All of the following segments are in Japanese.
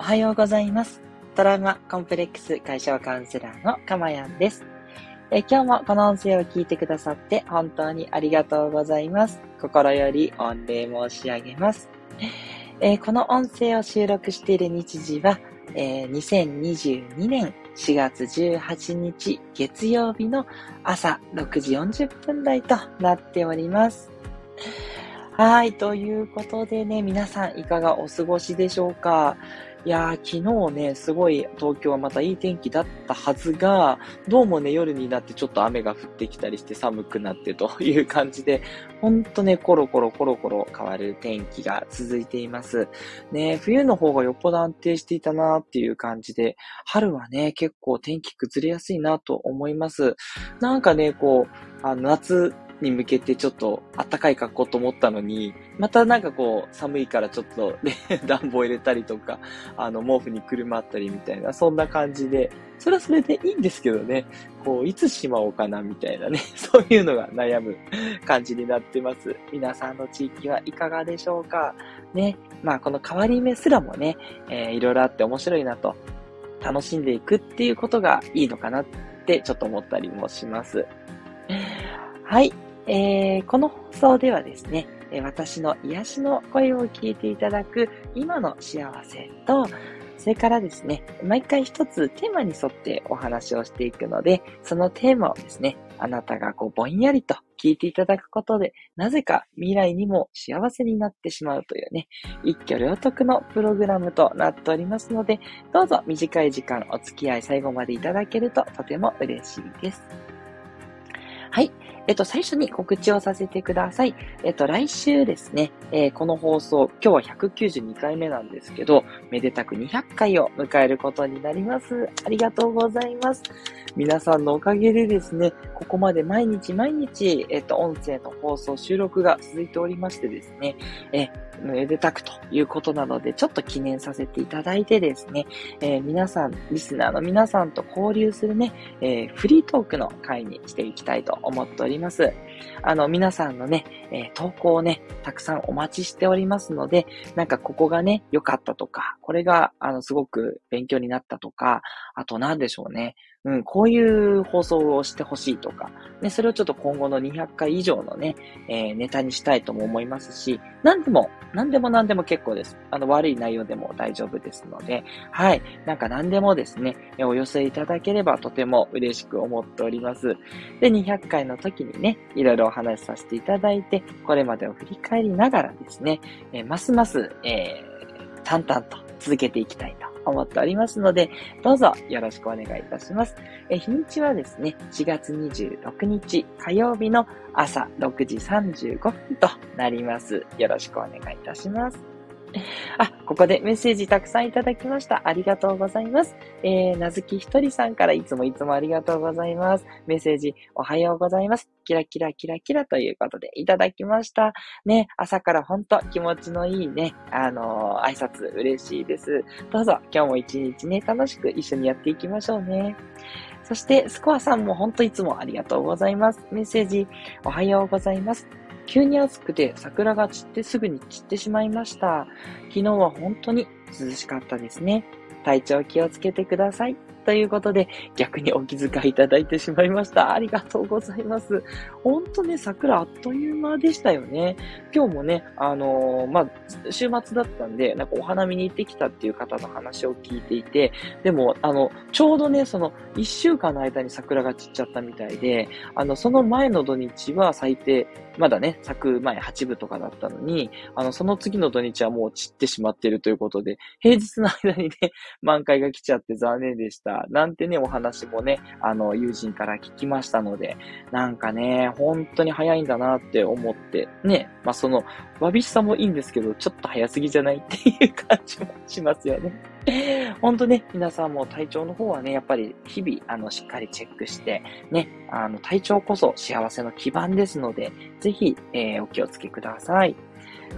おはようございます。トラウマコンプレックス解消カウンセラーのかまやんです。え今日もこの音声を聞いてくださって本当にありがとうございます。心より御礼申し上げます。え、この音声を収録している日時は、えー、2022年4月18日月曜日の朝6時40分台となっております。はい。ということでね、皆さんいかがお過ごしでしょうか？いやー、昨日ね、すごい東京はまたいい天気だったはずが、どうもね、夜になってちょっと雨が降ってきたりして寒くなってという感じで、ほんとね、コロコロコロコロ変わる天気が続いています。ね、冬の方がよっぽど安定していたなーっていう感じで、春はね、結構天気崩れやすいなと思います。なんかね、こう、あ夏に向けてちょっと暖かい格好と思ったのに、またなんかこう寒いからちょっと、ね、暖房入れたりとか、あの毛布にくるまったりみたいな、そんな感じで、それはそれでいいんですけどね、こういつしまおうかなみたいなね、そういうのが悩む感じになってます。皆さんの地域はいかがでしょうか？ね、まあこの変わり目すらもね、えー、いろいろあって面白いなと、楽しんでいくっていうことがいいのかなってちょっと思ったりもします。はい。えー、この放送ではですね、私の癒しの声を聞いていただく今の幸せと、それからですね、毎回一つテーマに沿ってお話をしていくので、そのテーマをですね、あなたがこうぼんやりと聞いていただくことで、なぜか未来にも幸せになってしまうというね、一挙両得のプログラムとなっておりますので、どうぞ短い時間お付き合い最後までいただけるととても嬉しいです。はい。えっと、最初に告知をさせてください。えっと、来週ですね、えー、この放送、今日は192回目なんですけど、めでたく200回を迎えることになります。ありがとうございます。皆さんのおかげでですね、ここまで毎日毎日、えっと、音声の放送、収録が続いておりましてですね、え、めでたくということなので、ちょっと記念させていただいてですね、えー、皆さん、リスナーの皆さんと交流するね、えー、フリートークの回にしていきたいと思っております。あの、皆さんのね、えー、投稿をね、たくさんお待ちしておりますので、なんかここがね、良かったとか、これが、あの、すごく勉強になったとか、あと何でしょうね。うん、こういう放送をしてほしいとか、ね、それをちょっと今後の200回以上のね、えー、ネタにしたいとも思いますし、何でも、何でも何でも結構です。あの、悪い内容でも大丈夫ですので、はい。なんか何でもですね、お寄せいただければとても嬉しく思っております。で、200回の時にね、いろいろお話しさせていただいて、これまでを振り返りながらですね、えー、ますます、えー、淡々と続けていきたいと思っておりますので、どうぞよろしくお願いいたします。え日にちはですね、4月26日火曜日の朝6時35分となります。よろしくお願いいたします。あ、ここでメッセージたくさんいただきました。ありがとうございます。えー、なずきひとりさんからいつもいつもありがとうございます。メッセージおはようございます。キラキラキラキラということでいただきました。ね、朝からほんと気持ちのいいね、あのー、挨拶嬉しいです。どうぞ今日も一日ね、楽しく一緒にやっていきましょうね。そして、スコアさんもほんといつもありがとうございます。メッセージ、おはようございます。急に暑くて桜が散ってすぐに散ってしまいました。昨日は本当に涼しかったですね。体調気をつけてください。ということで、逆にお気遣いいただいてしまいました。ありがとうございます。ほんとね、桜あっという間でしたよね。今日もね、あのー、まあ、週末だったんで、なんかお花見に行ってきたっていう方の話を聞いていて、でも、あの、ちょうどね、その、一週間の間に桜が散っちゃったみたいで、あの、その前の土日は最低、まだね、咲く前8分とかだったのに、あの、その次の土日はもう散ってしまってるということで、平日の間にね、満開が来ちゃって残念でした。なんてね、お話もね、あの、友人から聞きましたので、なんかね、本当に早いんだなって思って、ね、まあ、その、わびしさもいいんですけど、ちょっと早すぎじゃないっていう感じもしますよね。本当ね、皆さんも体調の方はね、やっぱり日々、あの、しっかりチェックして、ね、あの、体調こそ幸せの基盤ですので、ぜひ、えー、お気をつけください。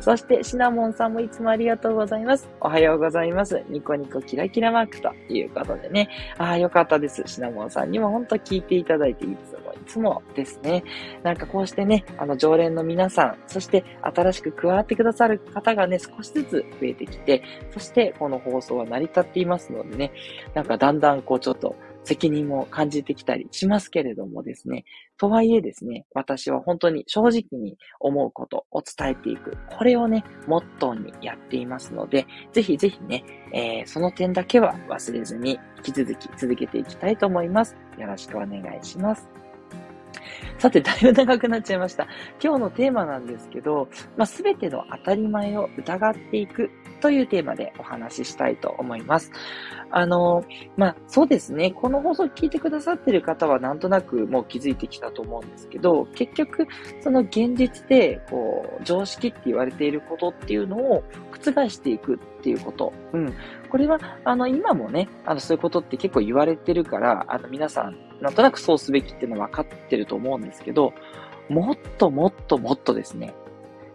そして、シナモンさんもいつもありがとうございます。おはようございます。ニコニコキラキラマークということでね。ああ、よかったです。シナモンさんにも本当聞いていただいていつもいつもですね、なんかこうしてね、あの常連の皆さん、そして新しく加わってくださる方がね、少しずつ増えてきて、そしてこの放送は成り立っていますのでね、なんかだんだんこうちょっと責任も感じてきたりしますけれどもですね。とはいえですね、私は本当に正直に思うことを伝えていく。これをね、モットーにやっていますので、ぜひぜひね、えー、その点だけは忘れずに引き続き続けていきたいと思います。よろしくお願いします。さて、だいぶ長くなっちゃいました。今日のテーマなんですけど、まあ、全ての当たり前を疑っていくというテーマでお話ししたいと思います。あの、まあ、そうですね。この放送を聞いてくださってる方はなんとなくもう気づいてきたと思うんですけど、結局、その現実で、こう、常識って言われていることっていうのを覆していくっていうこと。うん。これは、あの、今もね、あの、そういうことって結構言われてるから、あの、皆さん、なんとなくそうすべきっていうのは分かってると思うんですけど、もっともっともっとですね、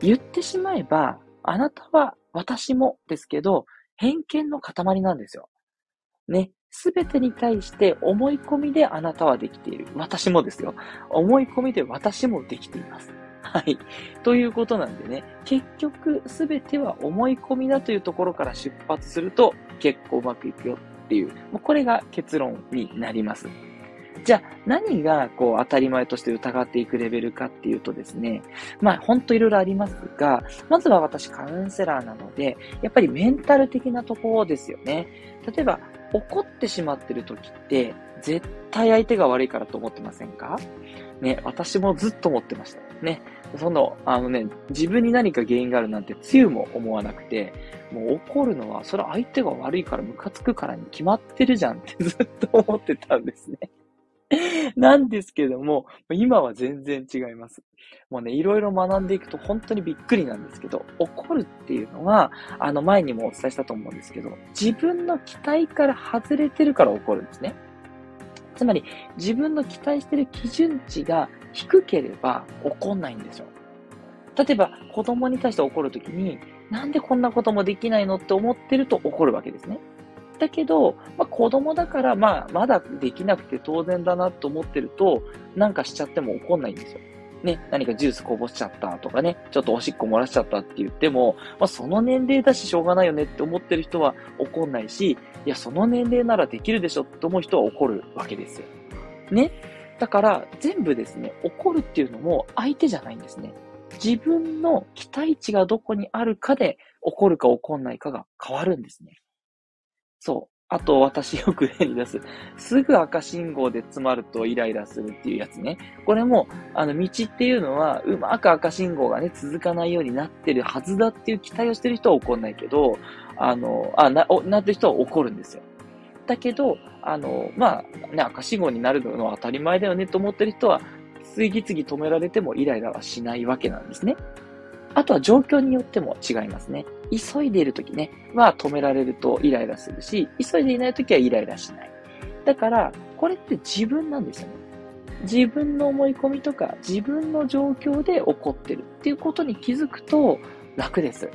言ってしまえば、あなたは私もですけど、偏見の塊なんですよ。ね。すべてに対して思い込みであなたはできている。私もですよ。思い込みで私もできています。はい。ということなんでね、結局すべては思い込みだというところから出発すると結構うまくいくよっていう、もうこれが結論になります。じゃあ何がこう当たり前として疑っていくレベルかっていうとですね、まあほんといろいろありますが、まずは私カウンセラーなので、やっぱりメンタル的なところですよね。例えば怒ってしまってる時って、絶対相手が悪いからと思ってませんか？ね、私もずっと思ってました。ね。その、あのね、自分に何か原因があるなんてつゆも思わなくて、もう怒るのは、それは相手が悪いからムカつくからに決まってるじゃんってずっと思ってたんですね。なんですけども、今は全然違います。もうね、いろいろ学んでいくと本当にびっくりなんですけど、怒るっていうのは、あの前にもお伝えしたと思うんですけど、自分の期待から外れてるから怒るんですね。つまり、自分の期待してる基準値が低ければ怒んないんですよ。例えば、子供に対して怒るときに、なんでこんなこともできないのって思ってると怒るわけですね。だけど、まあ、子供だから、まあ、まだできなくて当然だなと思ってると、なんかしちゃっても怒んないんですよ。ね、何かジュースこぼしちゃったとかね、ちょっとおしっこ漏らしちゃったって言っても、まあ、その年齢だししょうがないよねって思ってる人は怒んないし、いや、その年齢ならできるでしょって思う人は怒るわけですよ。ね？だから、全部ですね、怒るっていうのも相手じゃないんですね。自分の期待値がどこにあるかで怒るか怒んないかが変わるんですね。そう。あと、私よく例に出す。すぐ赤信号で詰まるとイライラするっていうやつね。これも、あの、道っていうのは、うまく赤信号がね、続かないようになってるはずだっていう期待をしてる人は怒んないけど、あの、あ、な、なってる人は怒るんですよ。だけど、あの、まあ、ね、赤信号になるのは当たり前だよねと思ってる人は、次々止められてもイライラはしないわけなんですね。あとは状況によっても違いますね。急いでいる時ね、は止められるとイライラするし、急いでいない時はイライラしない。だから、これって自分なんですよね。自分の思い込みとか、自分の状況で起こってるっていうことに気づくと楽です。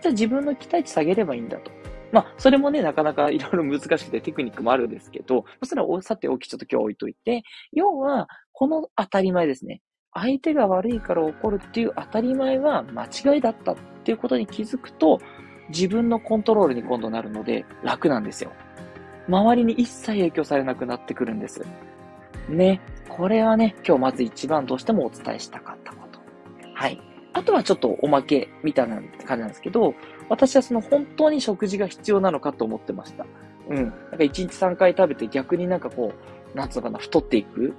じゃあ自分の期待値下げればいいんだと。まあ、それもね、なかなかいろいろ難しくてテクニックもあるんですけど、それはさておきちょっと今日置いといて、要は、この当たり前ですね。相手が悪いから怒るっていう当たり前は間違いだったっていうことに気づくと、自分のコントロールに今度なるので楽なんですよ。周りに一切影響されなくなってくるんです。ね。これはね、今日まず一番どうしてもお伝えしたかったこと。はい。あとはちょっとおまけみたいな感じなんですけど、私はその本当に食事が必要なのかと思ってました。うん。なんか1日3回食べて逆になんかこう、なんつうのかな、太っていく？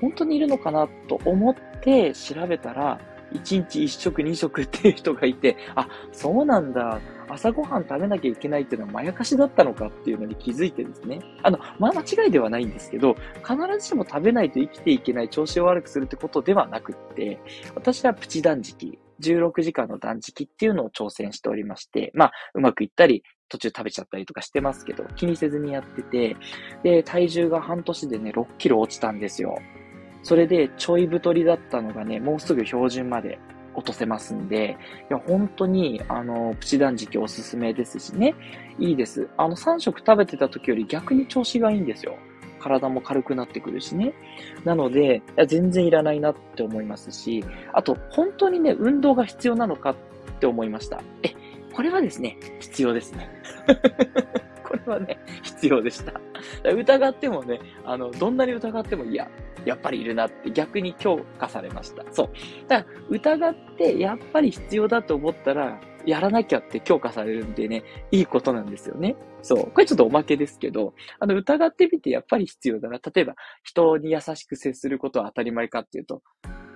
本当にいるのかなと思って調べたら、1日1食2食っていう人がいて、あ、そうなんだ。朝ごはん食べなきゃいけないっていうのはまやかしだったのかっていうのに気づいてですね。あの、まあ、間違いではないんですけど、必ずしも食べないと生きていけない調子を悪くするってことではなくって、私はプチ断食、16時間の断食っていうのを挑戦しておりまして、まあ、うまくいったり、途中食べちゃったりとかしてますけど、気にせずにやってて、で、体重が半年でね、6キロ落ちたんですよ。それでちょい太りだったのがね、もうすぐ標準まで落とせますんで、いや、本当に、あの、プチ断食おすすめですしね。いいです。あの、3食食べてた時より逆に調子がいいんですよ。体も軽くなってくるしね。なので、いや全然いらないなって思いますし、あと、本当にね、運動が必要なのかって思いました。え、これはですね、必要ですね。これはね、必要でした。疑ってもね、あの、どんなに疑っても、いや、やっぱりいるなって逆に強化されました。そう。だから、疑って、やっぱり必要だと思ったら、やらなきゃって強化されるんでね、いいことなんですよね。そう。これちょっとおまけですけど、あの、疑ってみてやっぱり必要だな。例えば、人に優しく接することは当たり前かっていうと、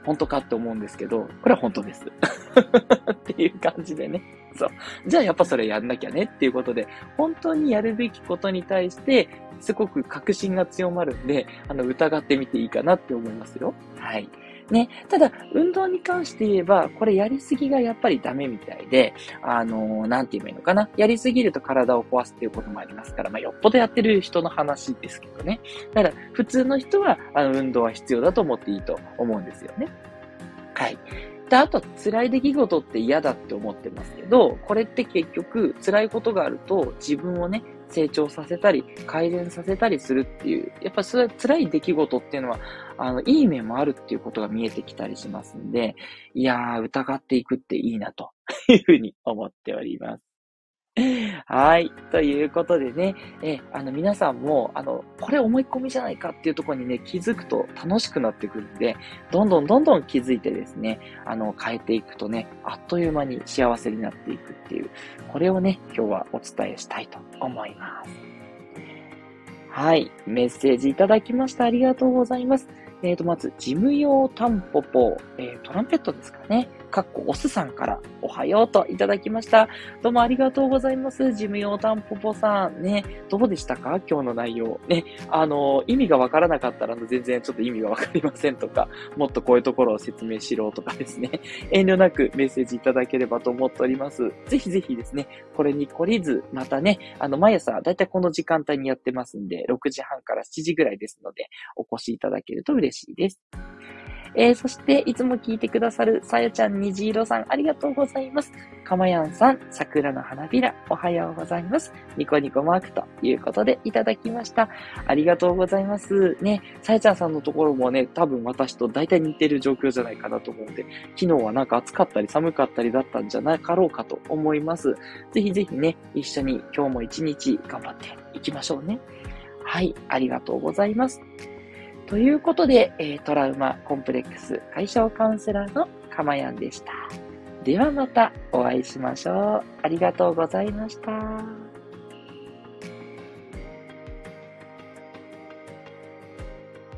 本当かって思うんですけど、これは本当です。っていう感じでね。そう。じゃあやっぱそれやんなきゃねっていうことで、本当にやるべきことに対して、すごく確信が強まるんで、あの、疑ってみていいかなって思いますよ。はい。ね。ただ、運動に関して言えば、これやりすぎがやっぱりダメみたいで、あのー、なんて言えばいいのかな。やりすぎると体を壊すっていうこともありますから、まあ、よっぽどやってる人の話ですけどね。だから、普通の人は、あの、運動は必要だと思っていいと思うんですよね。はい。で、あとは、辛い出来事って嫌だって思ってますけど、これって結局、辛いことがあると、自分をね、成長させたり、改善させたりするっていう、やっぱそれ辛い出来事っていうのは、あの、いい面もあるっていうことが見えてきたりしますんで、いやー、疑っていくっていいなというふうに思っております。はい。ということでね、え、あの、皆さんも、あの、これ思い込みじゃないかっていうところにね、気づくと楽しくなってくるんで、どんどんどんどん気づいてですね、あの、変えていくとね、あっという間に幸せになっていくっていう、これをね、今日はお伝えしたいと思います。はい。メッセージいただきました。ありがとうございます。えっ、ー、と、まず、事務用タンポポ、えー、トランペットですかね。かっこおすさんからおはようといただきました。どうもありがとうございます。事務用タンポポさん。ね、どうでしたか？今日の内容。ね、あの、意味がわからなかったら全然ちょっと意味がわかりませんとか、もっとこういうところを説明しろとかですね、遠慮なくメッセージいただければと思っております。ぜひぜひですね、これに懲りず、またね、あの、毎朝だいたいこの時間帯にやってますんで、6時半から7時ぐらいですので、お越しいただけると嬉しいです。えー、そして、いつも聞いてくださるさやちゃん虹色さん、ありがとうございます。かまやんさん、桜の花びら、おはようございます。ニコニコマークということでいただきました。ありがとうございます。ね、さやちゃんさんのところもね、多分私と大体似てる状況じゃないかなと思うんで、昨日はなんか暑かったり寒かったりだったんじゃなかろうかと思います。ぜひぜひね、一緒に今日も一日頑張っていきましょうね。はい、ありがとうございます。ということで、えー、トラウマコンプレックス解消カウンセラーのかまやんでした。ではまたお会いしましょう。ありがとうございました。